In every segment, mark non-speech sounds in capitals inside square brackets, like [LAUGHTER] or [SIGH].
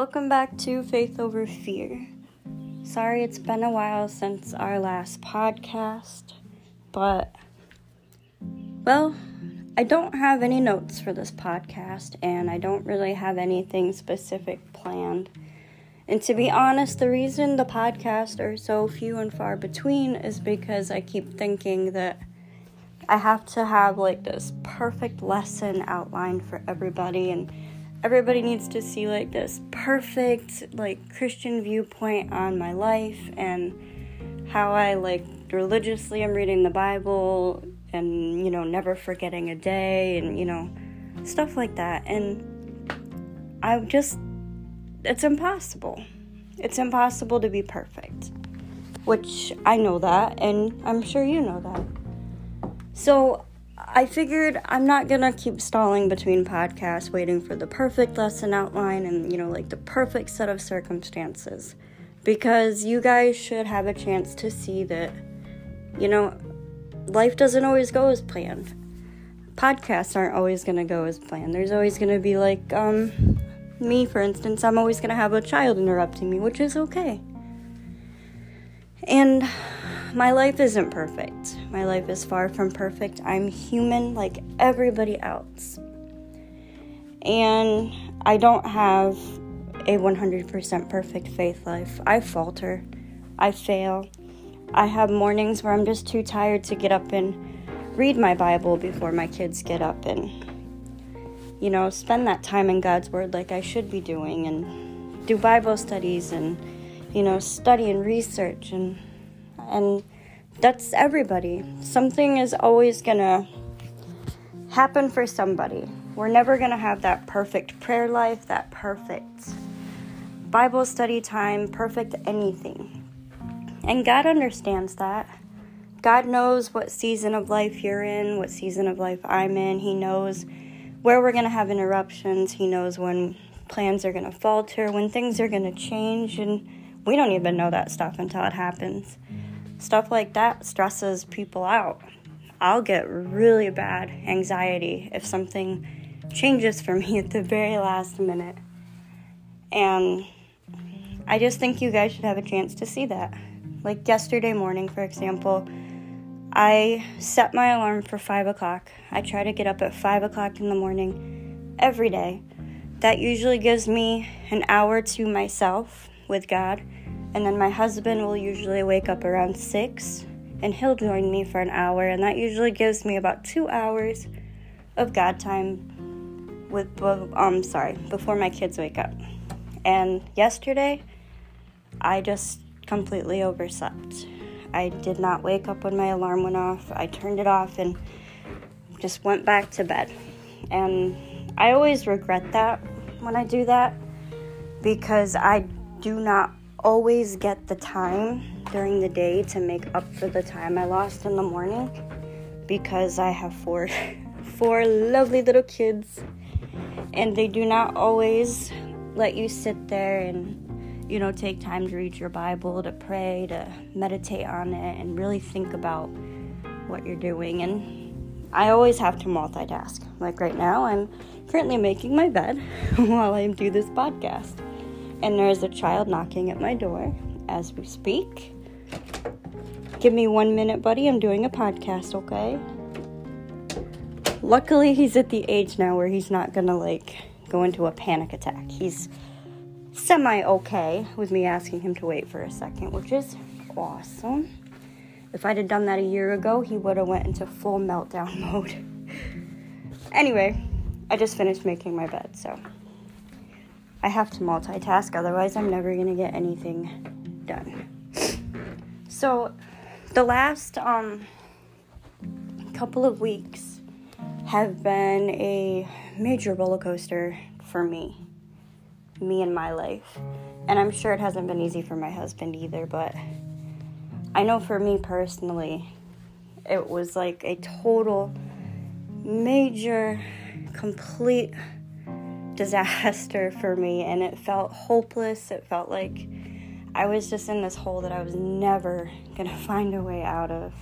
welcome back to Faith Over Fear. Sorry it's been a while since our last podcast, but well, I don't have any notes for this podcast and I don't really have anything specific planned. And to be honest, the reason the podcasts are so few and far between is because I keep thinking that I have to have like this perfect lesson outlined for everybody and everybody needs to see like this perfect like Christian viewpoint on my life and how I like religiously am reading the Bible and you know never forgetting a day and you know stuff like that and I just it's impossible. It's impossible to be perfect. Which I know that and I'm sure you know that. So I figured I'm not gonna keep stalling between podcasts, waiting for the perfect lesson outline and, you know, like the perfect set of circumstances. Because you guys should have a chance to see that, you know, life doesn't always go as planned. Podcasts aren't always gonna go as planned. There's always gonna be like, um, me, for instance, I'm always gonna have a child interrupting me, which is okay. And my life isn't perfect. My life is far from perfect. I'm human like everybody else. And I don't have a 100% perfect faith life. I falter. I fail. I have mornings where I'm just too tired to get up and read my Bible before my kids get up and, you know, spend that time in God's Word like I should be doing and do Bible studies and, you know, study and research and and that's everybody. Something is always gonna happen for somebody. We're never gonna have that perfect prayer life, that perfect Bible study time, perfect anything. And God understands that. God knows what season of life you're in, what season of life I'm in. He knows where we're going to have interruptions. He knows when plans are going to falter, when things are going to change. And we don't even know that stuff until it happens. Stuff like that stresses people out. I'll get really bad anxiety if something changes for me [LAUGHS] at the very last minute. And I just think you guys should have a chance to see that. Like yesterday morning, for example, I set my alarm for 5 o'clock. I try to get up at 5 o'clock in the morning every day. That usually gives me an hour to myself with God and then my husband will usually wake up around 6 and he'll join me for an hour and that usually gives me about 2 hours of God time with um sorry, before my kids wake up. And yesterday I just completely overslept. I did not wake up when my alarm went off. I turned it off and just went back to bed. And I always regret that when I do that because I do not always get the time during the day to make up for the time I lost in the morning because I have four [LAUGHS] four lovely little kids. And they do not always let you sit there and you know take time to read your bible to pray to meditate on it and really think about what you're doing. And I always have to multitask. Like right now I'm currently making my bed [LAUGHS] while I do this podcast and there is a child knocking at my door as we speak. Give me one minute, buddy. I'm doing a podcast, okay? Luckily, he's at the age now where he's not gonna like go into a panic attack. He's semi okay with me asking him to wait for a second, which is awesome. If I'd have done that a year ago, he would have went into full meltdown [LAUGHS] mode. anyway, I just finished making my bed, so I have to multitask, otherwise, I'm never to get anything done. So, the last um, couple of weeks have been a major roller coaster for me, me and my life. And I'm sure it hasn't been easy for my husband either, but I know for me personally, it was like a total, major, complete disaster [LAUGHS] for me and it felt hopeless. It felt like I was just in this hole that I was never [LAUGHS] going to find a way out of.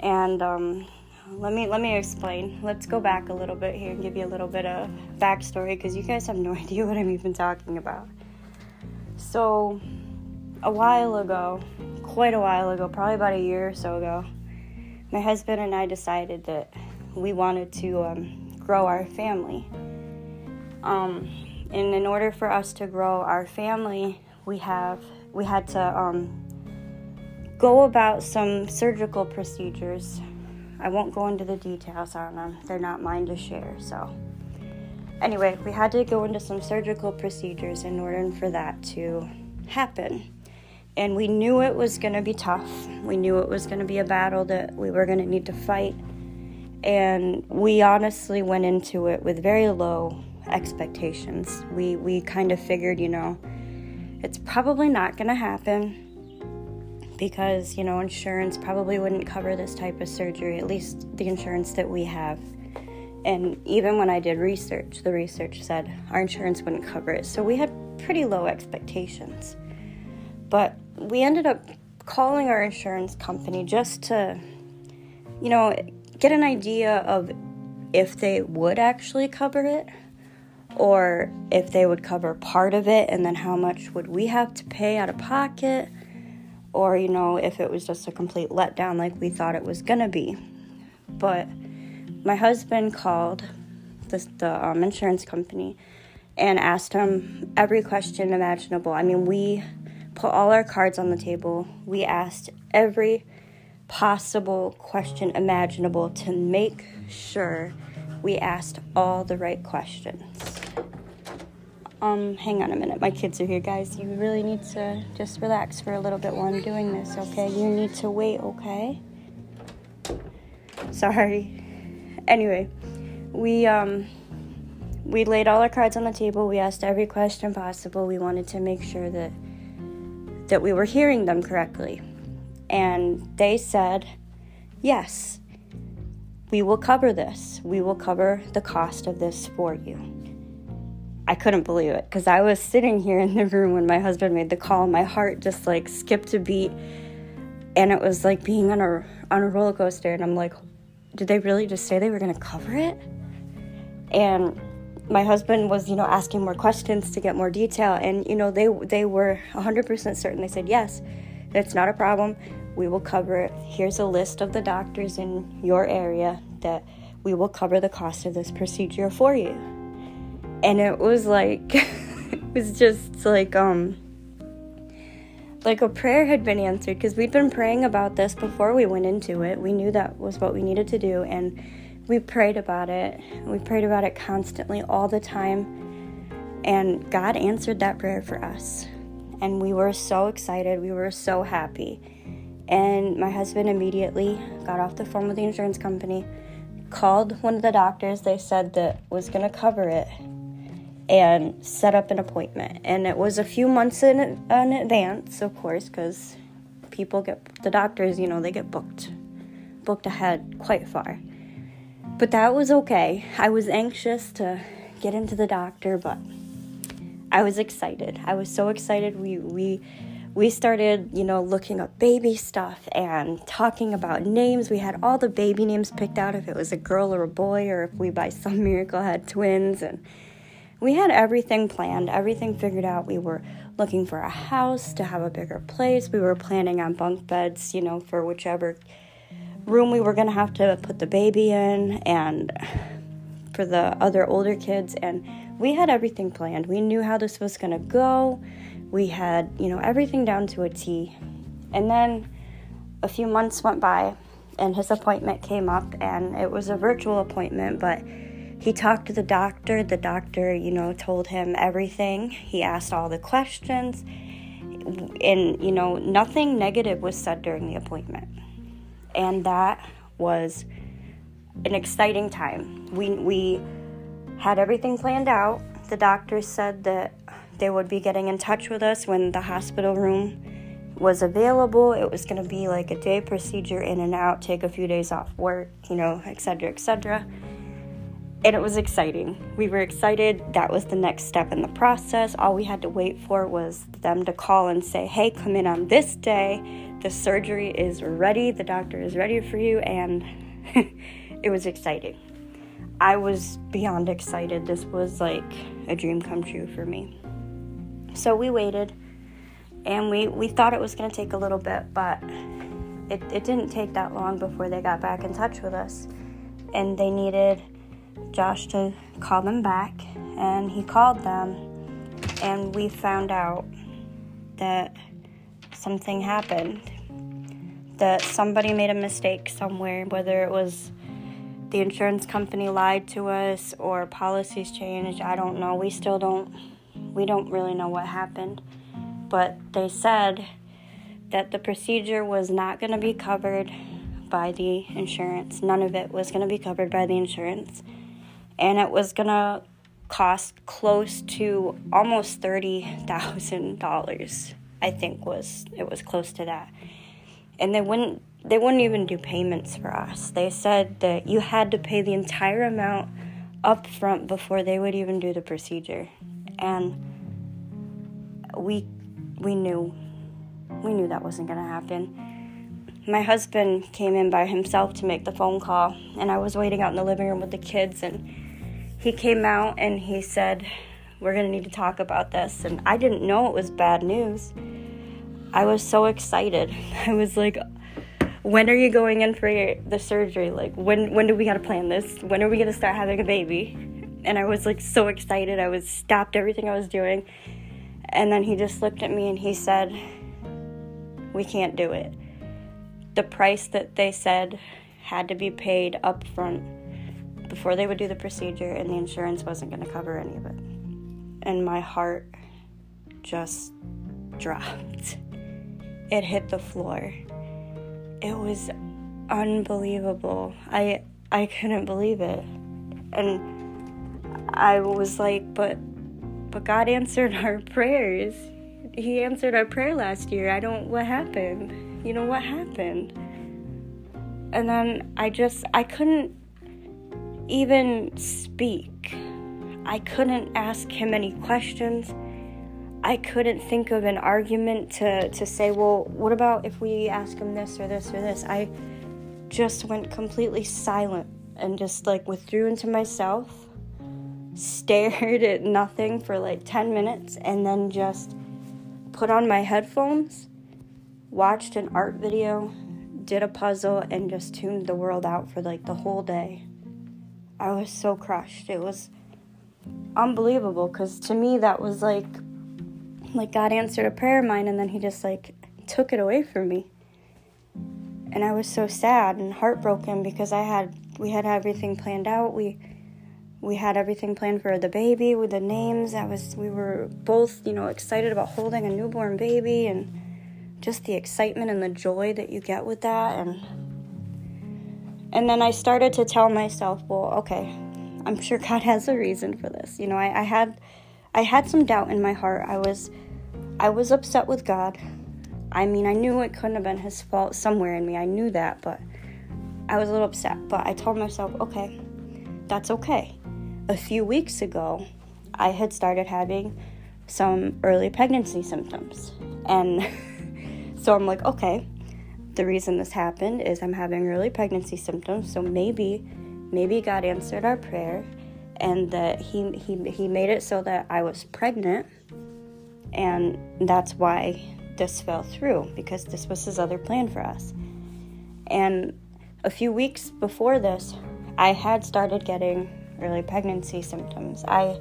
And um, let me let me explain. Let's go back a little bit here and give you a little bit of backstory because you guys have no [LAUGHS] idea what I'm even talking about. So, a while ago, quite a while ago, probably about a year or so ago, my husband and I decided that we wanted to um, grow our family. Um, and in order for us to grow our family, we have we had to um, go about some surgical procedures. I won't go into the details on them; they're not mine to share. So, anyway, we had to go into some surgical procedures in order for that to happen. And we knew it was going to be tough. We knew it was going to be a battle that we were going to need to fight. And we honestly went into it with very low expectations. We we kind of figured, you know, it's probably not going to happen because, you know, insurance probably wouldn't cover this type of surgery, at least the insurance that we have. And even when I did research, the research said our insurance wouldn't cover it. So we had pretty low expectations. But we ended up calling our insurance company just to, you know, get an idea of if they would actually cover it or if they would cover part of it and then how much would we have to pay out of pocket? Or you know if it was just a complete letdown like we thought it was gonna be. But my husband called the, the um, insurance company and asked him every question imaginable. I mean we put all our cards on the table. We asked every possible question imaginable to make sure we asked all the right questions um, hang on a minute. My kids are here, guys. You really need to just relax for a little bit while I'm doing this, okay? You need to wait, okay? Sorry. Anyway, we um we laid all our cards on the table. We asked every question possible. We wanted to make sure that that we were hearing them correctly. And they said, "Yes. We will cover this. We will cover the cost of this for you." I couldn't believe it because I was sitting here in the room when my husband made the call. My heart just like skipped a beat, and it was like being on a on a roller coaster. And I'm like, did they really just say they were going to cover it? And my husband was, you know, asking more questions to get more detail, and you know, they they were 100% certain. They said yes, it's not a problem. We will cover it. Here's a list of the doctors in your area that we will cover the cost of this procedure for you and it was like [LAUGHS] it was just like um like a prayer had been answered because we'd been praying about this before we went into it. We knew that was what we needed to do and we prayed about it. We prayed about it constantly all the time. And God answered that prayer for us. And we were so excited. We were so happy. And my husband immediately got off the phone with the insurance company, called one of the doctors they said that was going to cover it and set up an appointment. And it was a few months in, in advance, of course, because people get the doctors, you know, they get booked, booked ahead quite far. But that was okay. I was anxious to get into the doctor, but I was excited. I was so excited. We we we started, you know, looking up baby stuff and talking about names. We had all the baby names picked out if it was a girl or a boy or if we by some miracle had twins and we had everything planned, everything figured out. We were looking for a house to have a bigger place. We were planning on bunk beds, you know, for whichever room we were going to have to put the baby in and for the other older kids and we had everything planned. We knew how this was going to go. We had, you know, everything down to a T. And then a few months went by and his appointment came up and it was a virtual appointment, but he talked to the doctor. The doctor, you know, told him everything. He asked all the questions. And, you know, nothing negative was said during the appointment. And that was an exciting time. We, we had everything planned out. The doctor said that they would be getting in touch with us when the hospital room was available. It was going to be like a day procedure in and out, take a few days off work, you know, etc., etc and it was exciting. We were excited. That was the next step in the process. All we had to wait for was them to call and say, hey, come in on this day. The surgery is ready. The doctor is ready for you. And [LAUGHS] it was exciting. I was beyond excited. This was like a dream come true for me. So we waited and we, we thought it was going to take a little bit, but it, it didn't take that long before they got back in touch with us. And they needed Josh to call them back, and he called them, and we found out that something happened. That somebody made a mistake somewhere, whether it was the insurance company lied to us or policies changed, I don't know. We still don't we don't really know what happened. But they said that the procedure was not going to be covered by the insurance. None of it was going to be covered by the insurance. And it was going to cost close to almost $30,000. I think was it was close to that. And they wouldn't they wouldn't even do payments for us. They said that you had to pay the entire amount up front before they would even do the procedure. And we we knew we knew that wasn't going to happen. My husband came in by himself to make the phone call, and I was waiting out in the living room with the kids, and he came out and he said, We're going to need to talk about this. And I didn't know it was bad news. I was so excited. [LAUGHS] I was like, when are you going in for the surgery? Like, when when do we got to plan this? When are we gonna start having a baby? And I was like so excited. I was stopped everything I was doing, and then he just looked at me and he said, we can't do it. The price that they said had to be paid up front before they would do the procedure, and the insurance wasn't going to cover any of it. And my heart just dropped. It hit the floor. It was unbelievable. I I couldn't believe it. And I was like, but but God answered [LAUGHS] our prayers he answered our prayer last year. I don't what happened? You know what happened? And then I just I couldn't even speak. I couldn't ask him any questions. I couldn't think of an argument to, to say, well, what about if we ask him this or this or this? I just went completely silent and just like withdrew into myself, [LAUGHS] stared at nothing for like 10 minutes, and then just put on my headphones, watched an art video, did a puzzle, and just tuned the world out for like the whole day. I was so crushed. It was unbelievable because to me that was like like God answered a prayer of mine and then he just like took it away from me. And I was so sad and heartbroken because I had we had everything planned out. We we had everything planned for the baby with the names. I was we were both, you know, excited about holding a newborn baby and just the excitement and the joy that you get with that and and then I started to tell myself, well, okay, I'm sure God has a reason for this. You know, I, I had I had some doubt in my heart. I was I was upset with God. I mean, I knew it couldn't have been his fault somewhere in me. I knew that, but I was a little upset. But I told myself, okay, that's okay a few weeks ago, I had started having some early pregnancy symptoms. And [LAUGHS] so I'm like, okay, the reason this happened is I'm having early pregnancy symptoms, so maybe maybe God answered our prayer and that he he he made it so that I was pregnant and that's why this fell through because this was his other plan for us. And a few weeks before this, I had started getting early pregnancy symptoms. I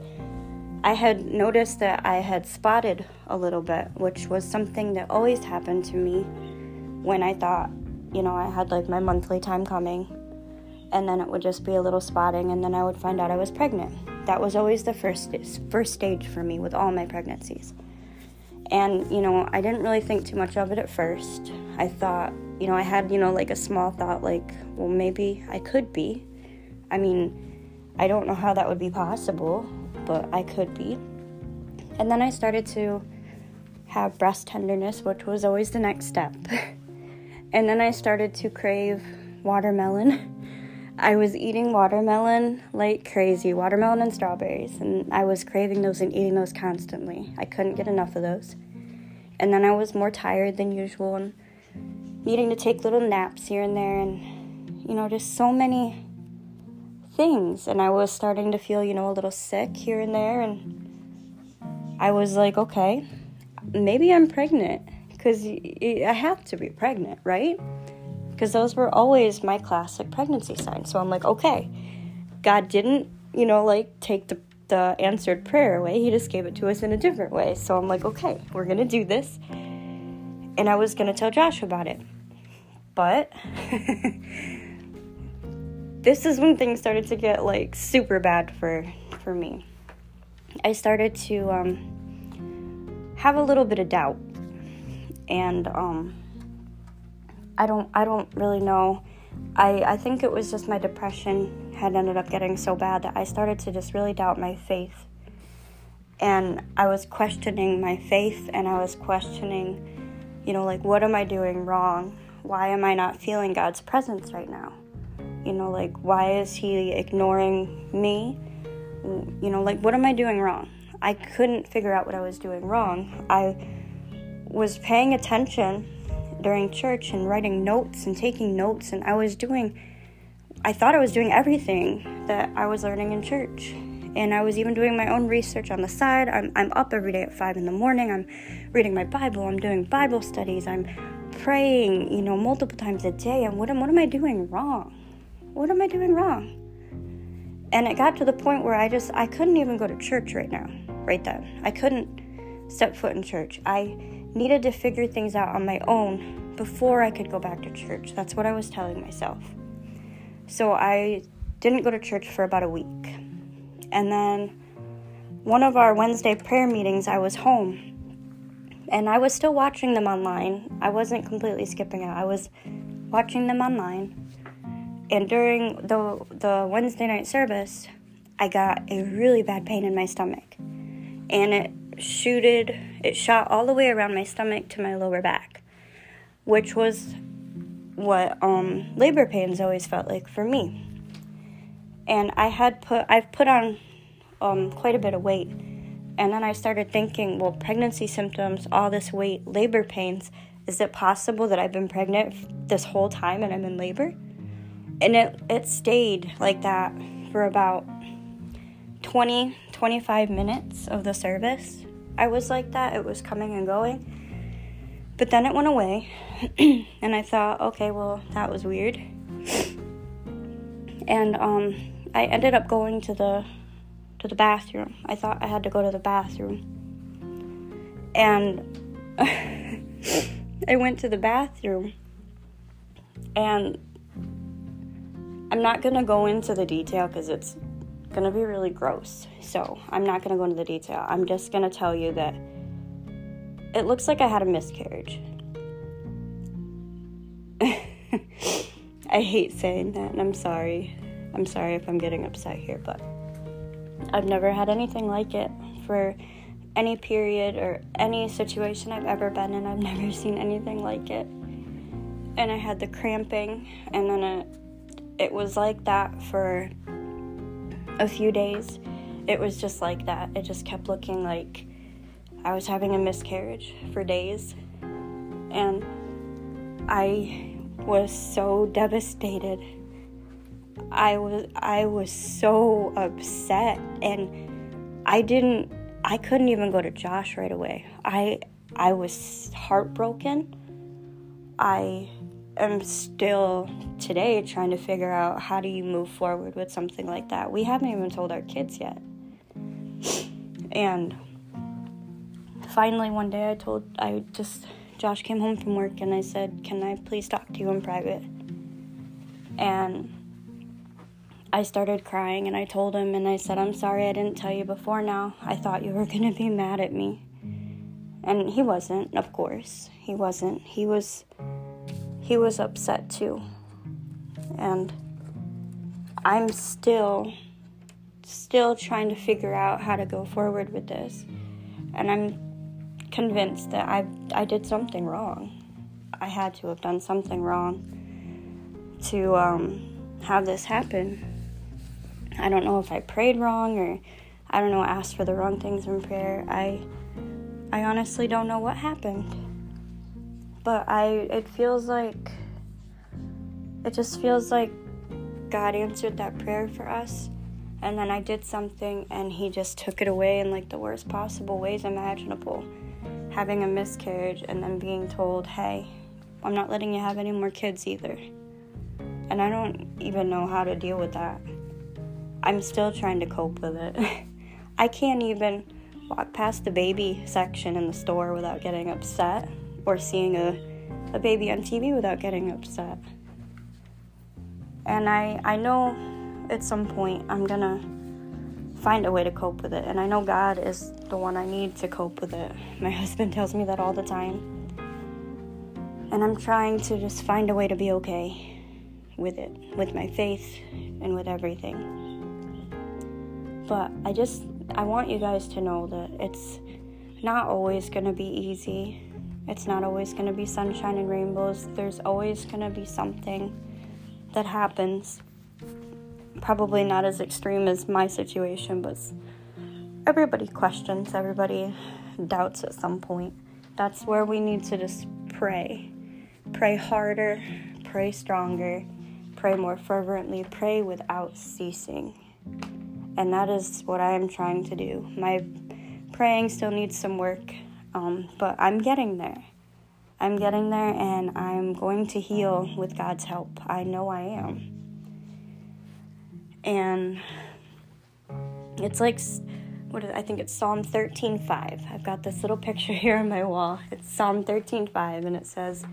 I had noticed that I had spotted a little bit, which was something that always happened to me when I thought, you know, I had like my monthly time coming and then it would just be a little spotting and then I would find out I was pregnant. That was always the first first stage for me with all my pregnancies. And, you know, I didn't really think too much of it at first. I thought, you know, I had, you know, like a small thought like, well, maybe I could be. I mean, I don't know how that would be possible, but I could be. And then I started to have breast tenderness, which was always the next step. [LAUGHS] and then I started to crave watermelon. [LAUGHS] I was eating watermelon like crazy, watermelon and strawberries, and I was craving those and eating those constantly. I couldn't get enough of those. And then I was more tired than usual and needing to take little naps here and there and you know, just so many things. And I was starting to feel, you know, a little sick here and there. And I was like, okay, maybe I'm pregnant because I have to be pregnant, right? Because those were always my classic pregnancy signs. So I'm like, okay, God didn't, you know, like take the, the answered prayer away. He just gave it to us in a different way. So I'm like, okay, we're going to do this. And I was going to tell Josh about it. But [LAUGHS] this is when things started to get like super bad for for me. I started to um, have a little bit of doubt, and um, I don't I don't really know. I I think it was just my depression had ended up getting so bad that I started to just really doubt my faith, and I was questioning my faith, and I was questioning, you know, like what am I doing wrong? Why am I not feeling God's presence right now? You know, like, why is he ignoring me? You know, like, what am I doing wrong? I couldn't figure out what I was doing wrong. I was paying attention during church and writing notes and taking notes, and I was doing, I thought I was doing everything that I was learning in church. And I was even doing my own research on the side. I'm, I'm up every day at 5 in the morning. I'm reading my Bible. I'm doing Bible studies. I'm praying, you know, multiple times a day. And what am, what am I doing wrong? what am I doing wrong? And it got to the point where I just I couldn't even go to church right now, right then. I couldn't step foot in church. I needed to figure things out on my own before I could go back to church. That's what I was telling myself. So I didn't go to church for about a week. And then one of our Wednesday prayer meetings, I was home. And I was still watching them online. I wasn't completely skipping out. I was watching them online and during the the Wednesday night service, I got a really bad pain in my stomach, and it shooted it shot all the way around my stomach to my lower back, which was what um, labor pains always felt like for me. And I had put I've put on um, quite a bit of weight, and then I started thinking, well, pregnancy symptoms, all this weight, labor pains. Is it possible that I've been pregnant this whole time and I'm in labor? and it, it stayed like that for about 20 25 minutes of the service i was like that it was coming and going. But then it went away [CLEARS THROAT] and i thought okay well that was weird. [CLEARS THROAT] And um, i ended up going to the to the bathroom. I thought i had to go to the bathroom. And [LAUGHS] i went to the bathroom and I'm not to go into the detail because it's to be really gross. So I'm not to go into the detail. I'm just to tell you that it looks like I had a miscarriage. [LAUGHS] I hate saying that, and I'm sorry. I'm sorry if I'm getting upset here, but I've never had anything like it for any period or any situation I've ever been in. I've never seen anything like it. And I had the cramping, and then it it was like that for a few days. It was just like that. It just kept looking like I was having a miscarriage for days. And I was so devastated. I was I was so upset and I didn't I couldn't even go to Josh right away. I I was heartbroken. I am still today trying to figure out how do you move forward with something like that. We haven't even told our kids yet. And finally one day I told I just Josh came home from work and I said, "Can I please talk to you in private?" And I started crying and I told him and I said, "I'm sorry I didn't tell you before now. I thought you were going to be mad at me." And he wasn't, of course. He wasn't. He was he was upset too. And I'm still still trying to figure out how to go forward with this. And I'm convinced that I I did something wrong. I had to have done something wrong to um, have this happen. I don't know if I prayed wrong or I don't know asked for the wrong things in prayer. I I honestly don't know what happened but I it feels like it just feels like God answered that prayer for us. And then I did something and he just took it away in like the worst possible ways imaginable. Having a miscarriage and then being told, hey, I'm not letting you have any more kids either. And I don't even know how to deal with that. I'm still trying to cope with it. [LAUGHS] I can't even walk past the baby section in the store without getting upset or seeing a, a baby on TV without getting upset. And I, I know at some point I'm gonna find a way to cope with it. And I know God is the one I need to cope with it. [LAUGHS] My husband tells me that all the time. And I'm trying to just find a way to be okay with it, with my faith and with everything. But I just I want you guys to know that it's not always to be easy. It's not always going to be sunshine and rainbows. There's always going to be something that happens. Probably not as extreme as my situation, but everybody questions, everybody doubts at some point. That's where we need to just pray. Pray harder, pray stronger, pray more fervently, pray without ceasing. And that is what I am trying to do. My praying still needs some work, um, but I'm getting there. I'm getting there and I'm going to heal with God's help. I know I am. And it's like what is, I think it's Psalm 13:5. I've got this little picture [LAUGHS] here on my wall. It's Psalm 13:5 and it says,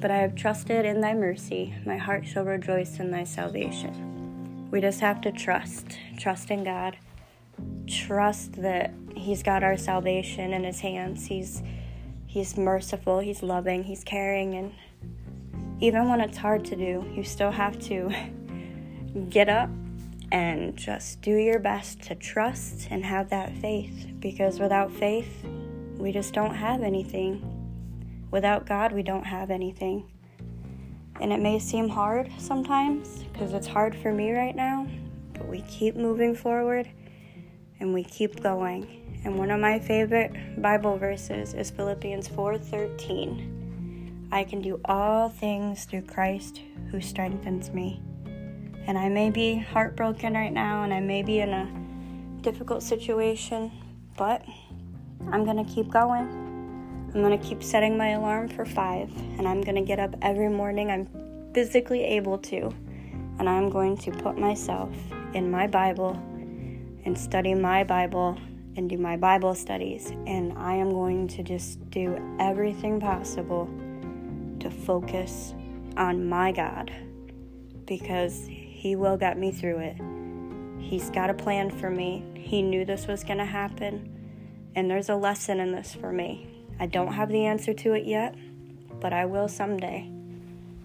"But I have trusted in thy mercy; my heart shall rejoice in thy salvation." We just have to trust, trust in God, trust that He's got our salvation in His hands. He's He's merciful, He's loving, He's caring, and even when it's hard to do, you still have to [LAUGHS] get up and just do your best to trust and have that faith because without faith, we just don't have anything. Without God, we don't have anything. And it may seem hard sometimes because it's hard for me right now, but we keep moving forward and we keep going. And one of my favorite Bible verses is Philippians 4:13. I can do all things through Christ who strengthens me. And I may be heartbroken right now and I may be in a difficult situation, but I'm going to keep going. I'm going to keep setting my alarm for 5 and I'm going to get up every morning I'm physically able to and I'm going to put myself in my Bible and study my Bible and do my Bible studies and I am going to just do everything possible to focus on my God because he will get me through it. He's got a plan for me. He knew this was going to happen and there's a lesson in this for me. I don't have the answer to it yet, but I will someday.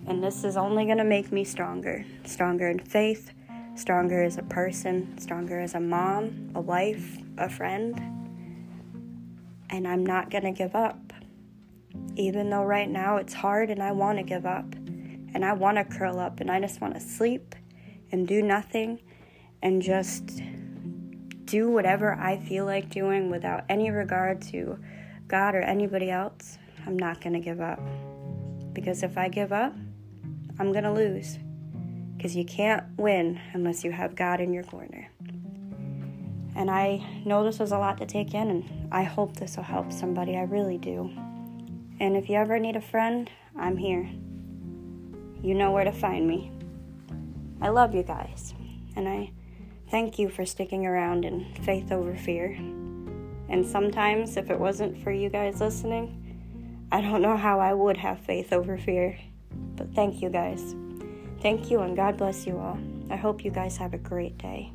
And this is only going to make me stronger stronger in faith, stronger as a person, stronger as a mom, a wife, a friend. And I'm not going to give up. Even though right now it's hard and I want to give up. And I want to curl up and I just want to sleep and do nothing and just do whatever I feel like doing without any regard to God or anybody else, I'm not going to give up. Because if I give up, I'm going to lose. Because you can't win unless you have God in your corner. And I know this was a lot to take in, and I hope this will help somebody. I really do. And if you ever need a friend, I'm here. You know where to find me. I love you guys, and I thank you for sticking around in faith over fear. And sometimes, if it wasn't for you guys listening, I don't know how I would have faith over fear. But thank you guys. Thank you, and God bless you all. I hope you guys have a great day.